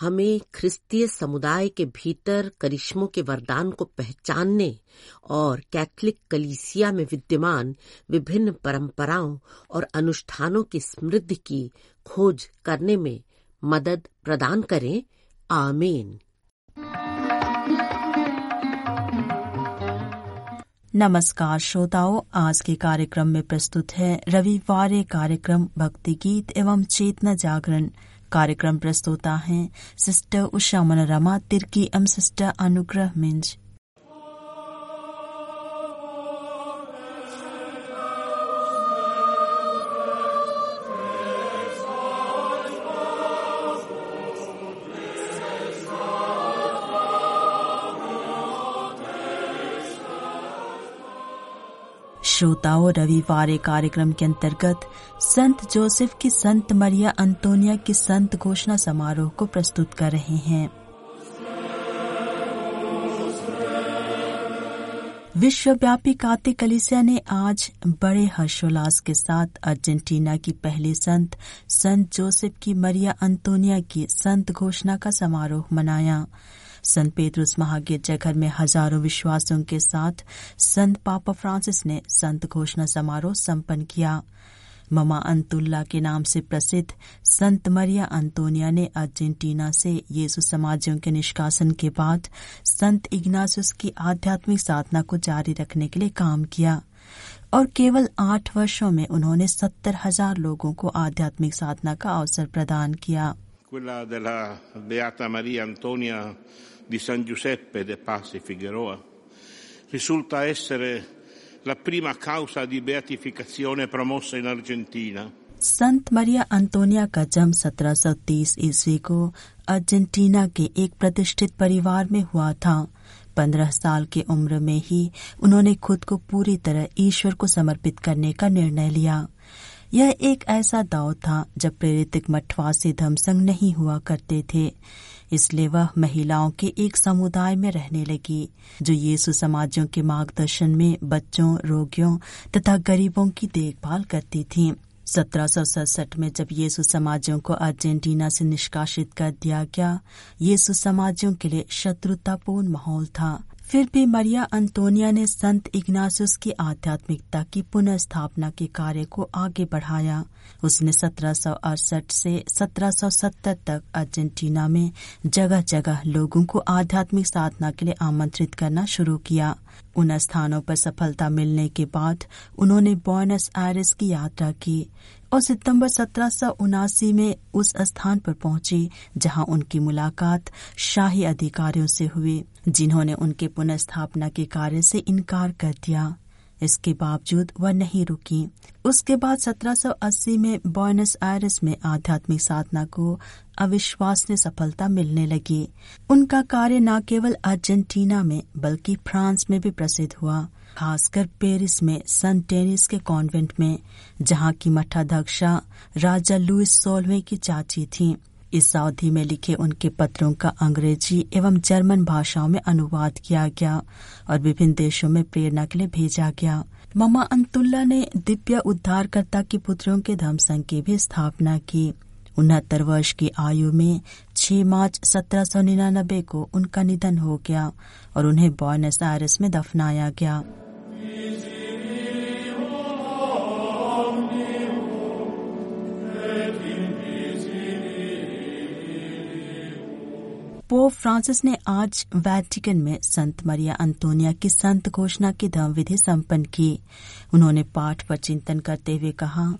हमें ख्रिस्तीय समुदाय के भीतर करिश्मों के वरदान को पहचानने और कैथलिक कलीसिया में विद्यमान विभिन्न परंपराओं और अनुष्ठानों की समृद्धि की खोज करने में मदद प्रदान करें। आमीन। नमस्कार श्रोताओं, आज के कार्यक्रम में प्रस्तुत है रविवार कार्यक्रम, भक्ति गीत एवं चेतना जागरण। कार्यक्रम प्रस्तोता हैं। Sister Usha Manorama Tirkey M sister Anugrah Minj. श्रोताओं रविवार कार्यक्रम के अंतर्गत संत जोसेफ की संत मरिया अंतोनिया की संत घोषणा समारोह को प्रस्तुत कर रहे हैं। विश्वव्यापी काते कलिसिया ने आज बड़े हर्षोल्लास के साथ अर्जेंटीना की पहली संत संत जोसेफ की मरिया अंतोनिया की संत घोषणा का समारोह मनाया। संत पेतरुस महागिरजाघर में हज़ारों विश्वासियों के साथ संत पापा फ्रांसिस ने संत घोषणा समारोह संपन्न किया। ममा अंतुल्ला के नाम से प्रसिद्ध संत मरिया अंतोनिया ने अर्जेंटीना से येसु समाजियों के निष्कासन के बाद संत इग्नासुस की आध्यात्मिक साधना को जारी रखने के लिए काम किया। और केवल आठ वर्षों में उन्होंने सत्तर हज़ार लोगों को आध्यात्मिक साधना का अवसर प्रदान किया। Quella della Beata Maria Antonia di San Giuseppe de Passi Figueroa, risulta essere la prima causa di beatificazione promossa in Argentina. Sant Maria Antonia का जन्म 1730 ईस्वी को अर्जेंटीना के एक प्रतिष्ठित परिवार में हुआ था पंद्रह साल की उम्र में ही उन्होंने खुद को पूरी तरह ईश्वर को समर्पित करने का निर्णय लिया यह एक ऐसा दौर था जब प्रेरित मठवा मठवासी धमसंग नहीं हुआ करते थे। इसलिए वह महिलाओं के एक समुदाय में रहने लगी, जो यीशु समाजों के मार्गदर्शन में बच्चों, रोगियों तथा गरीबों की देखभाल करती थी। सत्रह सौ सड़सठ में जब यीशु समाजों को अर्जेंटीना से निष्कासित कर दिया गया, यीशु समाजों के लिए शत्रुतापूर्ण माहौल था। फिर भी मरिया अंतोनिया ने संत इग्नासियस की आध्यात्मिकता की पुनर्स्थापना के कार्य को आगे बढ़ाया। उसने सत्रह से 1770 तक अर्जेंटीना में जगह जगह लोगों को आध्यात्मिक साधना के लिए आमंत्रित करना शुरू किया। उन स्थानों पर सफलता मिलने के बाद उन्होंने बोनस आयरिस की यात्रा की। और सितंबर सत्रह सौ उनासी में उस स्थान पर पहुँची, जहाँ उनकी मुलाकात शाही अधिकारियों से हुई, जिन्होंने उनके पुनर्स्थापना के कार्य से इनकार कर दिया। इसके बावजूद वह नहीं रुकी उसके बाद 1780 में बोनस आयरस में आध्यात्मिक साधना को अविश्वसनीय सफलता मिलने लगी उनका कार्य न केवल अर्जेंटीना में, बल्कि फ्रांस में भी प्रसिद्ध हुआ, खासकर पेरिस में सन टेनिस के कॉन्वेंट में, जहाँ की मठाध्यक्षा राजा लुइस सोलवे की चाची थीं। इस अवधि में लिखे उनके पत्रों का अंग्रेज़ी एवं जर्मन भाषाओं में अनुवाद किया गया और विभिन्न देशों में प्रेरणा के लिए भेजा गया। ममा अंतुल्ला ने दिव्य उद्धारकर्ता की पुत्रों के धर्म संघ की भी स्थापना की। उनहत्तर वर्ष की आयु में 6 मार्च सत्रह सौ निन्यानबे को उनका निधन हो गया और उन्हें बॉयनस आयरस में दफनाया गया। पोप फ्रांसिस ने आज वैटिकन में संत मरिया अंतोनिया की संत घोषणा की धर्म विधि सम्पन्न की। उन्होंने पाठ पर चिंतन करते हुए कहा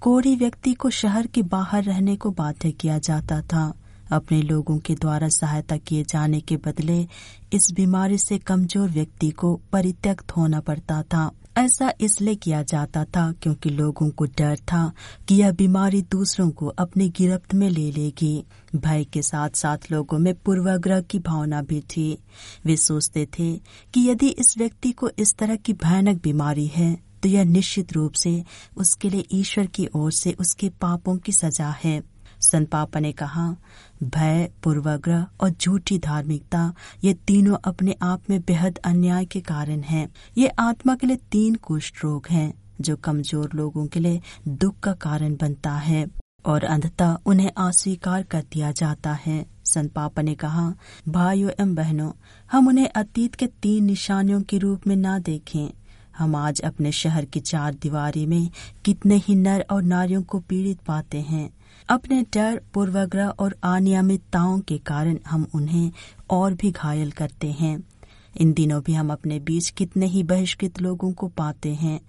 कोरी व्यक्ति को शहर के बाहर रहने को बाध्य किया जाता था। अपने लोगों के द्वारा सहायता किए जाने के बदले इस बीमारी से कमज़ोर व्यक्ति को परित्यक्त होना पड़ता था। ऐसा इसलिए किया जाता था क्योंकि लोगों को डर था कि यह बीमारी दूसरों को अपनी गिरफ्त में ले लेगी। भय के साथ साथ लोगों में पूर्वाग्रह की भावना भी थी। वे सोचते थे कि यदि इस व्यक्ति को इस तरह की भयानक बीमारी है तो यह निश्चित रूप से उसके लिए ईश्वर की ओर से उसके पापों की सजा है। संत पापा ने कहा, भय, पूर्वाग्रह और झूठी धार्मिकता, ये तीनों अपने आप में बेहद अन्याय के कारण हैं। ये आत्मा के लिए तीन कुष्ठ रोग हैं, जो कमज़ोर लोगों के लिए दुख का कारण बनता है, और अंधता उन्हें अस्वीकार कर दिया जाता है। संत पापा ने कहा, भाइयों एवं बहनों, हम उन्हें अतीत के तीन निशानियों के रूप में न देखें। हम आज अपने शहर की चार दीवारी में कितने ही नर और नारियों को पीड़ित पाते हैं। अपने डर, पूर्वाग्रह और अनियमितताओं के कारण हम उन्हें और भी घायल करते हैं। इन दिनों भी हम अपने बीच कितने ही बहिष्कृत लोगों को पाते हैं,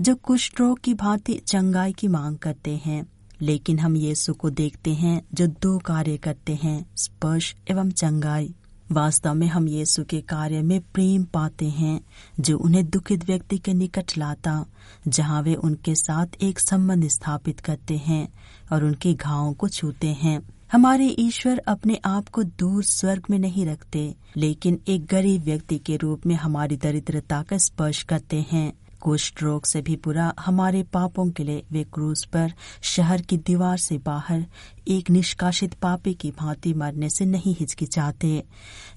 जो कुष्ठ रोग की भांति चंगाई की मांग करते हैं। लेकिन हम यीशु को देखते हैं, जो दो कार्य करते हैं, स्पर्श एवं चंगाई। वास्तव में हम यीशु के कार्य में प्रेम पाते हैं, जो उन्हें दुखित व्यक्ति के निकट लाता, जहाँ वे उनके साथ एक संबंध स्थापित करते हैं और उनके घावों को छूते हैं। हमारे ईश्वर अपने आप को दूर स्वर्ग में नहीं रखते, लेकिन एक गरीब व्यक्ति के रूप में हमारी दरिद्रता का स्पर्श करते हैं। कुष्ठ रोग से भी बुरा हमारे पापों के लिए वे क्रूज पर, शहर की दीवार से बाहर, एक निष्कासित पापी की भांति मरने से नहीं हिचकिचाते,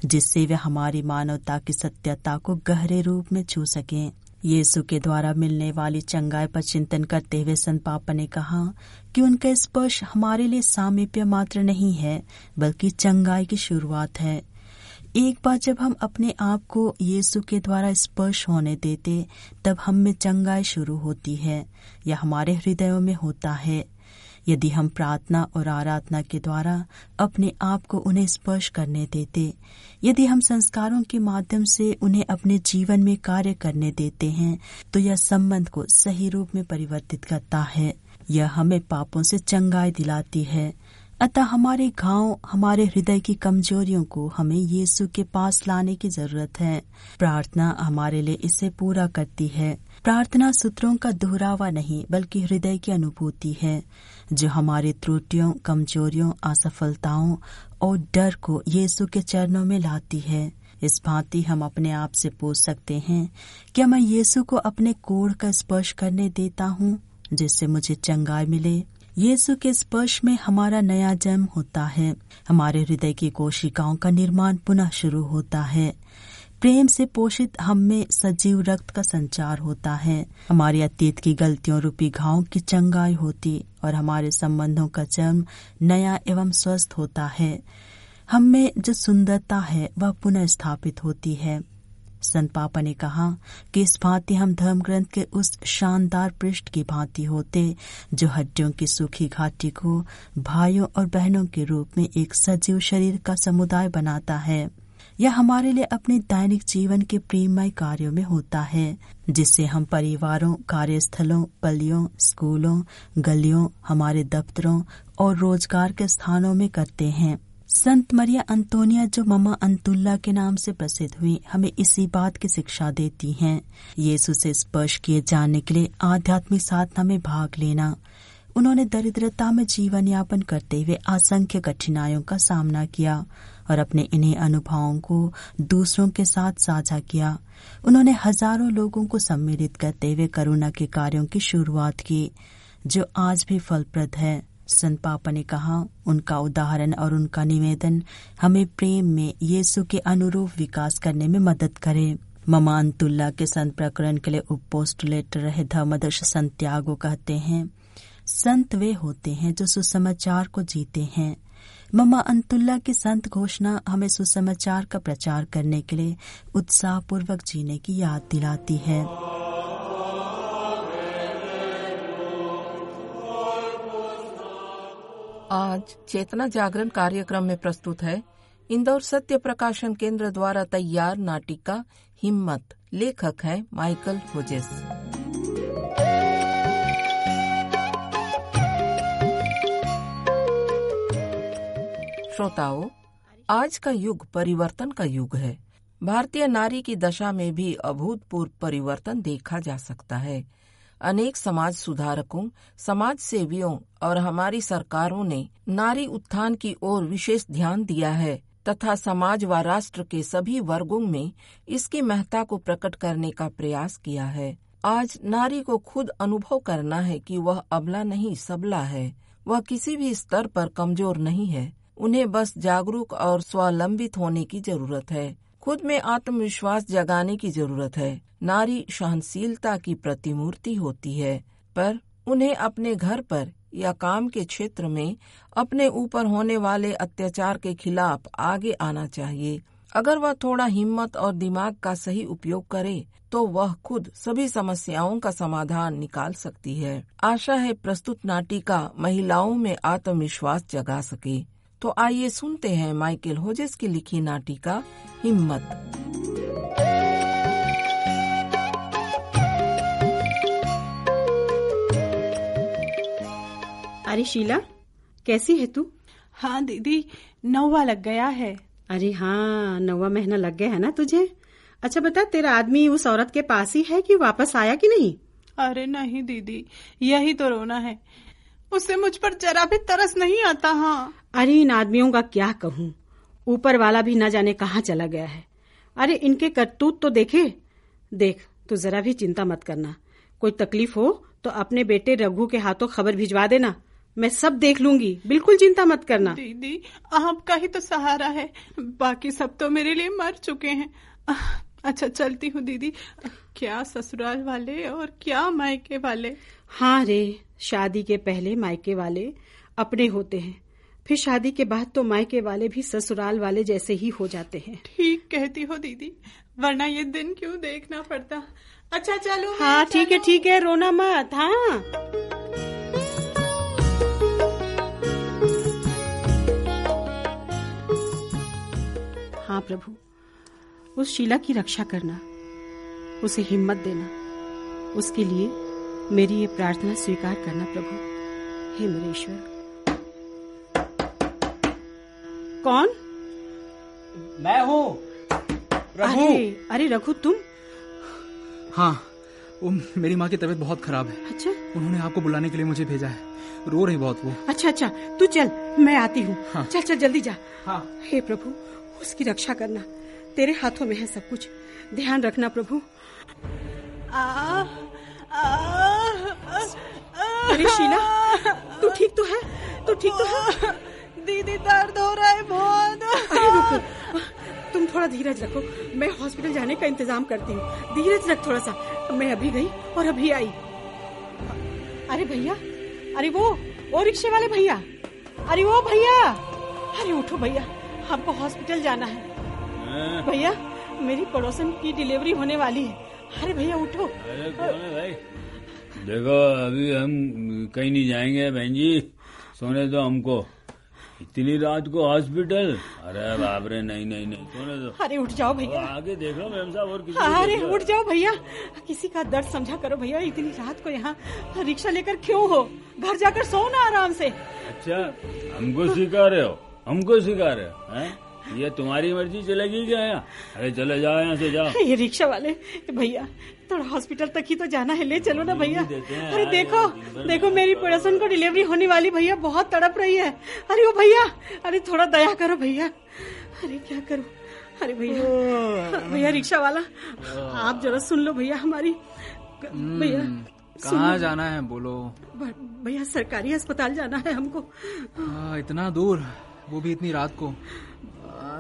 जिससे वे हमारी मानवता की सत्यता को गहरे रूप में छू सकें। यीशु के द्वारा मिलने वाली चंगाई पर चिंतन करते हुए संत पापा ने कहा कि उनका स्पर्श हमारे लिए सामीप्य मात्र नहीं है, बल्कि चंगाई की शुरुआत है। एक बार जब हम अपने आप को यीशु के द्वारा स्पर्श होने देते, तब हम में चंगाई शुरू होती है, या हमारे हृदयों में होता है। यदि हम प्रार्थना और आराधना के द्वारा अपने आप को उन्हें स्पर्श करने देते, यदि हम संस्कारों के माध्यम से उन्हें अपने जीवन में कार्य करने देते हैं तो यह संबंध को सही रूप में परिवर्तित करता है। यह हमें पापों से चंगाई दिलाती है। अतः हमारे घाव, हमारे हृदय की कमजोरियों को हमें यीशु के पास लाने की ज़रूरत है। प्रार्थना हमारे लिए इसे पूरा करती है। प्रार्थना सूत्रों का दोहरावा नहीं, बल्कि हृदय की अनुभूति है, जो हमारी त्रुटियों, कमजोरियों, असफलताओं और डर को यीशु के चरणों में लाती है। इस भांति हम अपने आप से पूछ सकते हैं, क्या मैं यीशु को अपने कोढ़ का स्पर्श करने देता हूँ, जिससे मुझे चंगाई मिले? यीशु के स्पर्श में हमारा नया जन्म होता है। हमारे हृदय की कोशिकाओं का निर्माण पुनः शुरू होता है। प्रेम से पोषित हम में सजीव रक्त का संचार होता है। हमारे अतीत की गलतियों रूपी घाव की चंगाई होती और हमारे संबंधों का जन्म नया एवं स्वस्थ होता है। हम में जो सुंदरता है, वह पुनः स्थापित होती है। संत पापा ने कहा कि इस भांति हम धर्म ग्रंथ के उस शानदार पृष्ठ की भांति होते जो हड्डियों की सूखी घाटी को भाइयों और बहनों के रूप में एक सजीव शरीर का समुदाय बनाता है। यह हमारे लिए अपने दैनिक जीवन के प्रेममय कार्यों में होता है, जिससे हम परिवारों, कार्यस्थलों, पलियों, स्कूलों, गलियों, हमारे दफ्तरों और रोज़गार के स्थानों में करते हैं। संत मरिया अंतोनिया जो ममा अंतुल्ला के नाम से प्रसिद्ध हुई, हमें इसी बात की शिक्षा देती हैं। यीशु से स्पर्श किए जाने के लिए आध्यात्मिक साधना में भाग लेना, उन्होंने दरिद्रता में जीवन यापन करते हुए असंख्य कठिनाइयों का सामना किया और अपने इन्हीं अनुभवों को दूसरों के साथ साझा किया। उन्होंने हज़ारों लोगों को सम्मिलित करते हुए करुणा के कार्यों की शुरुआत की, जो आज भी फलप्रद है। संत पापा ने कहा, उनका उदाहरण और उनका निवेदन हमें प्रेम में यीशु के अनुरूप विकास करने में मदद करे। ममानतुल्ला के संत प्रकरण के लिए उपपोस्टुलेट रहे धर्मदर्श संत त्यागो कहते हैं, संत वे होते हैं जो सुसमाचार को जीते हैं। ममा अंतुल्ला की संत घोषणा हमें सुसमाचार का प्रचार करने के लिए उत्साहपूर्वक जीने की याद दिलाती है। आज चेतना जागरण कार्यक्रम में प्रस्तुत है इंदौर सत्य प्रकाशन केंद्र द्वारा तैयार नाटिका हिम्मत। लेखक है माइकल होजेस। श्रोताओं, आज का युग परिवर्तन का युग है। भारतीय नारी की दशा में भी अभूतपूर्व परिवर्तन देखा जा सकता है। अनेक समाज सुधारकों, समाज सेवियों और हमारी सरकारों ने नारी उत्थान की ओर विशेष ध्यान दिया है तथा समाज व राष्ट्र के सभी वर्गों में इसकी महत्ता को प्रकट करने का प्रयास किया है। आज नारी को खुद अनुभव करना है कि वह अबला नहीं, सबला है। वह किसी भी स्तर पर कमज़ोर नहीं है। उन्हें बस जागरूक और स्वावलंबित होने की ज़रूरत है। खुद में आत्मविश्वास जगाने की ज़रूरत है। नारी सहनशीलता की प्रतिमूर्ति होती है, पर उन्हें अपने घर पर या काम के क्षेत्र में, अपने ऊपर होने वाले अत्याचार के खिलाफ आगे आना चाहिए। अगर वह थोड़ा हिम्मत और दिमाग का सही उपयोग करे तो वह खुद सभी समस्याओं का समाधान निकाल सकती है। आशा है प्रस्तुत नाटिका महिलाओं में आत्मविश्वास जगा सके। तो आइए सुनते हैं माइकल होजेस की लिखी नाटिका हिम्मत। अरे शीला कैसी है तू? हाँ दीदी नौवा लग गया है। अरे हाँ नौवा महीना लग गया है ना तुझे? अच्छा बता तेरा आदमी उस औरत के पास ही है कि वापस आया कि नहीं? अरे नहीं दीदी यही तो रोना है। उससे मुझ पर जरा भी तरस नहीं आता हाँ। अरे इन आदमियों का क्या कहूँ? ऊपर वाला भी न जाने कहाँ चला गया है। अरे इनके करतूत तो देखे? देख तू जरा भी चिंता मत करना। कोई तकलीफ़ हो तो अपने बेटे रघु के हाथों खबर भिजवा देना। मैं सब देख लूँगी। बिल्कुल चिंता मत करना। दीदी आपका ही तो सहारा है। बाकी सब तो मेरे लिए मर चुके हैं। अच्छा चलती हूँ दीदी। क्या ससुराल वाले और क्या मायके वाले? हाँ रे शादी के पहले मायके वाले अपने होते हैं। फिर शादी के बाद तो मायके वाले भी ससुराल वाले जैसे ही हो जाते हैं। ठीक कहती हो दीदी वरना ये दिन क्यों देखना पड़ता? अच्छा चलो हाँ ठीक है ठीक है रोना मत हाँ। हाँ प्रभु उस शीला की रक्षा करना उसे हिम्मत देना उसके लिए मेरी ये प्रार्थना स्वीकार करना प्रभु। हे मेरे ईश्वर कौन? मैं हूँ। रघु। अरे अरे रघु तुम? हाँ वो मेरी माँ की तबीयत बहुत खराब है। अच्छा। उन्होंने आपको बुलाने के लिए मुझे भेजा है। रो रही बहुत वो। अच्छा अच्छा तू चल मैं आती हूँ। हाँ। चल चल जल्दी जा। हाँ। हे प्रभु उसकी रक्षा करना। तेरे हाथों में है सब कुछ। ध्यान रखना प्रभु। आ, आ, आ, अरे शीला तू ठीक तो है? तू ठीक तो है? दीदी दर्द हो रहा है बहुत। अरे रुको। तुम थोड़ा धीरज रखो। मैं हॉस्पिटल जाने का इंतज़ाम करती हूँ। धीरज रख थोड़ा सा। मैं अभी गई और अभी आई। अरे भैया अरे वो वो रिक्शे वाले भैया। अरे वो भैया। अरे उठो भैया हमको हॉस्पिटल जाना है। भैया मेरी पड़ोसन की डिलीवरी होने वाली है। अरे भैया उठो। अरे भाई? देखो अभी हम कहीं नहीं जाएँगे बहन जी। सोने दो हमको। इतनी रात को हॉस्पिटल अरे बाप रे नहीं नहीं नहीं सोने दो। अरे उठ जाओ भैया। आगे देख लो मैम साहब और किसी अरे उठ जाओ भैया। किसी का दर्द समझा करो भैया इतनी रात को यहाँ रिक्शा लेकर क्यों हो? घर जाकर सो ना आराम से। अच्छा हमको सिखा रहे हो हमको सिखा रहे हो हैं? ये तुम्हारी मर्ज़ी चलेगी क्या यहाँ? अरे चले जाओ यहाँ से जाओ। ये रिक्शा वाले भैया थोड़ा हॉस्पिटल तक ही तो जाना है। ले चलो ना भैया। अरे देखो देखो मेरी पड़ोसन को डिलीवरी होने वाली भैया बहुत तड़प रही है। अरे वो भैया अरे थोड़ा दया करो भैया। अरे क्या करूँ? अरे भैया भैया रिक्शा वाला आप जरा सुन लो भैया हमारी। भैया कहाँ जाना है बोलो। भैया सरकारी अस्पताल जाना है हमको। आ, इतना दूर वो भी इतनी रात को।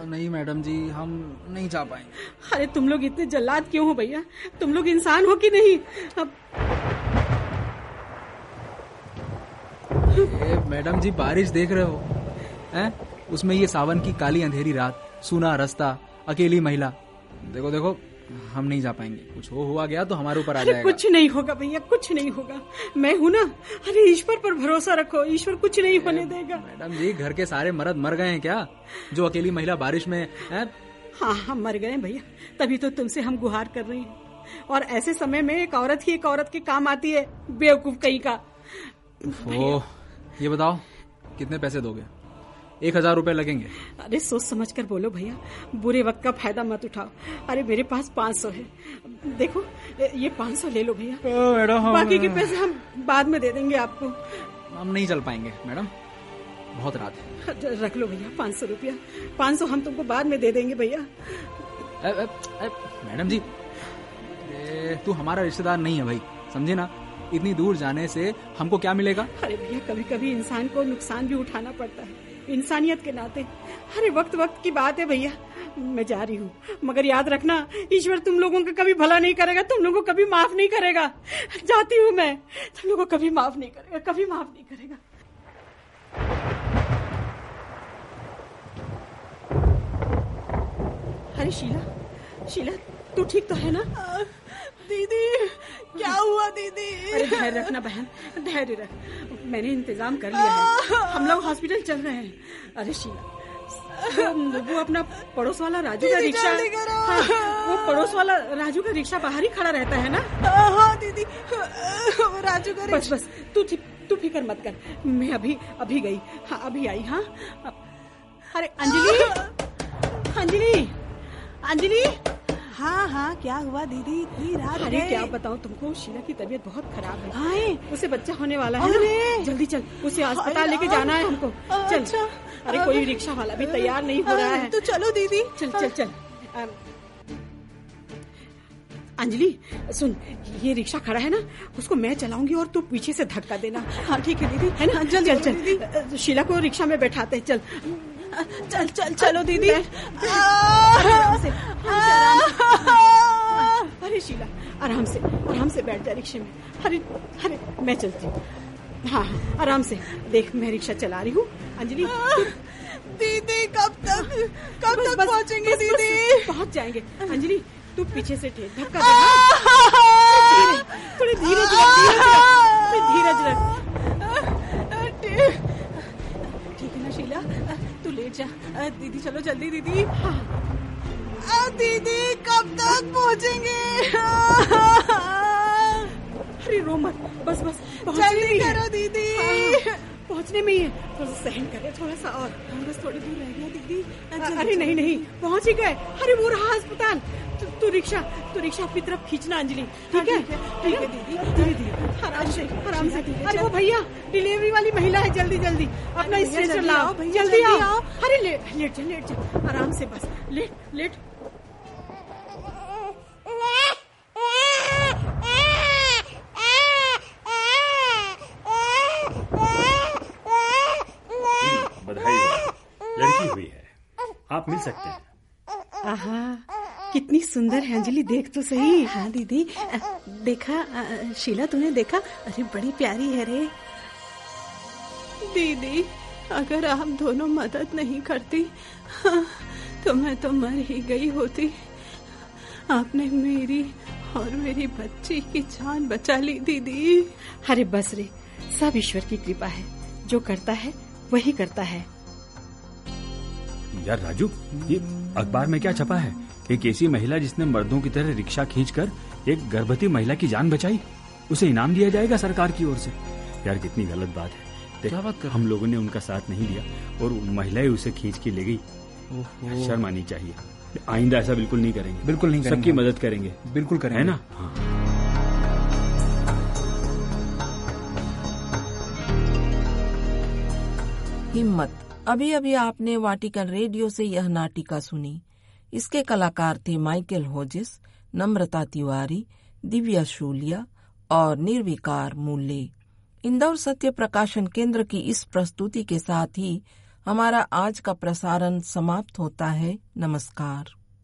नहीं मैडम जी हम नहीं जा पाएँगे। अरे तुम लोग इतने जल्लाद क्यों हो भैया? तुम लोग इंसान हो कि नहीं? अब ए, मैडम जी बारिश देख रहे हो हैं? उसमें ये सावन की काली अंधेरी रात सूना रास्ता अकेली महिला। देखो देखो हम नहीं जा पाएँगे। कुछ हो हुआ गया तो हमारे ऊपर आ जाएगा। कुछ नहीं होगा भैया कुछ नहीं होगा। मैं हूँ ना अरे ईश्वर पर भरोसा रखो ईश्वर कुछ नहीं होने देगा। मैडम जी घर के सारे मर्द मर गए हैं क्या? जो अकेली महिला बारिश में हैं? हाँ हम मर गए भैया। तभी तो तुमसे हम गुहार कर रहे हैं। और ऐसे समय में एक औरत ही एक औरत के काम आती है बेवकूफ़ कहीं का। ओ ये बताओ कितने पैसे दोगे? एक हज़ार रूपए लगेंगे। अरे सोच समझ कर बोलो भैया। बुरे वक्त का फ़ायदा मत उठाओ। अरे मेरे पास पाँच सौ है। देखो ये पाँच सौ ले लो भैया। मैडम बाकी के पैसे हम बाद में दे देंगे आपको। हम नहीं चल पाएँगे मैडम। बहुत रात है। रख लो भैया पाँच सौ रुपया। पाँच सौ हम तुमको बाद में दे देंगे भैया। मैडम जी तू हमारा रिश्तेदार नहीं है भाई समझे ना? इतनी दूर जाने से हमको क्या मिलेगा? अरे भैया कभी कभी इंसान को नुकसान भी उठाना पड़ता है। इंसानियत के नाते। अरे वक्त वक्त की बात है भैया। मैं जा रही हूँ। मगर याद रखना, ईश्वर तुम लोगों का कभी भला नहीं करेगा, तुम लोगों को कभी माफ़ नहीं करेगा। जाती हूँ मैं। तुम लोगों को कभी माफ़ नहीं करेगा, कभी माफ़ नहीं करेगा। अरे, शीला शीला, तू ठीक तो है ना? दीदी क्या हुआ दीदी? अरे धैर्य रखना बहन धैर्य रख। मैंने इंतज़ाम कर लिया है। हम लोग हॉस्पिटल चल रहे हैं। अरे शीला वो, वो अपना पड़ोस वाला राजू का रिक्शा हाँ, वो पड़ोस वाला राजू का रिक्शा बाहर ही खड़ा रहता है ना? हाँ दीदी। राजू का बस बस तू तू फ़िक्र मत कर। मैं अभी अभी गई। हाँ अभी आई हाँ। अरे अंजलि? अंजलि? अंजलि? हाँ हाँ क्या हुआ दीदी? इतनी रात अरे क्या बताऊँ तुमको? शीला की तबीयत बहुत खराब है। हाय। उसे बच्चा होने वाला है ना? अरे! जल्दी चल उसे अस्पताल लेके जाना है हमको। चल। अच्छा। अरे कोई रिक्शा वाला भी तैयार नहीं हो रहा है। तो चलो दीदी। चल चल चल। अंजलि सुन ये रिक्शा खड़ा है ना? उसको मैं चलाऊँगी और तू पीछे से धक्का देना। हाँ ठीक है दीदी। है ना? चल चल। चल शीला को रिक्शा में बैठाते हैं। चल। चल चल चलो दीदी। अरे शीला आराम से आराम से बैठ जा रिक्शे में अरे अरे मैं चलती हूँ हाँ हाँ आराम से देख मैं रिक्शा चला रही हूँ अंजलि दीदी कब तक कब तक पहुँचेंगे दीदी पहुँच जाएँगे अंजलि तू पीछे से ठेक धक्का दे हाँ। धीरे- थोड़ी धीरज रख धीरज रख थोड़ी धीरज रख ठीक है ना शीला तू लेट जा। दीदी चलो जल्दी दीदी। दीदी कब तक पहुँचेंगे? अरे रो मत। बस बस जल्दी। करो दीदी। हाँ, पहुँचने में ही है थोड़ा सा सहन करे थोड़ा सा और। हम बस थोड़ी दूर रह गया दीदी। अरे नहीं नहीं पहुँच ही गए। अरे वो रहा अस्पताल। तू, तू रिक्शा तू रिक्शा अपनी तरफ़ खींचना अंजलि। ठीक है ठीक है, दीदी। धीरे धीरे। आराम से आराम से। अरे वो भैया डिलीवरी वाली महिला है जल्दी जल्दी। अपना जल्दी लाओ। जल्दी आओ। अरे लेट लेट जा लेट जा आराम से बस। लेट लेट बधाई हो लड़की हुई है आप मिल सकते हैं। आहा कितनी सुंदर है अंजलि देख तो सही। हाँ दीदी देखा शीला तूने देखा? अरे बड़ी प्यारी है रे। दीदी अगर आप दोनों मदद नहीं करती हाँ, तो मैं तो मर ही गई होती। आपने मेरी और मेरी बच्ची की जान बचा ली दीदी। अरे बस रे सब ईश्वर की कृपा है। जो करता है वही करता है। यार राजू ये अखबार में क्या छपा है? एक ऐसी महिला जिसने मर्दों की तरह रिक्शा खींचकर एक गर्भवती महिला की जान बचाई। उसे इनाम दिया जाएगा सरकार की ओर से। यार कितनी गलत बात है। क्या बात कर हम लोगों ने उनका साथ नहीं दिया और महिला ही उसे खींच के ले गई। शर्म आनी चाहिए। आइंदा ऐसा बिल्कुल नहीं करेंगे। बिल्कुल नहीं करेंगे। सबकी मदद करेंगे। बिल्कुल करेंगे। है ना? हाँ। हिम्मत। अभी अभी आपने वाटिकन रेडियो से यह नाटिका सुनी। इसके कलाकार थे माइकल होजिस, नम्रता तिवारी, दिव्या शूलिया और निर्विकार मूल्य। इंदौर सत्य प्रकाशन केंद्र की इस प्रस्तुति के साथ ही हमारा आज का प्रसारण समाप्त होता है। नमस्कार।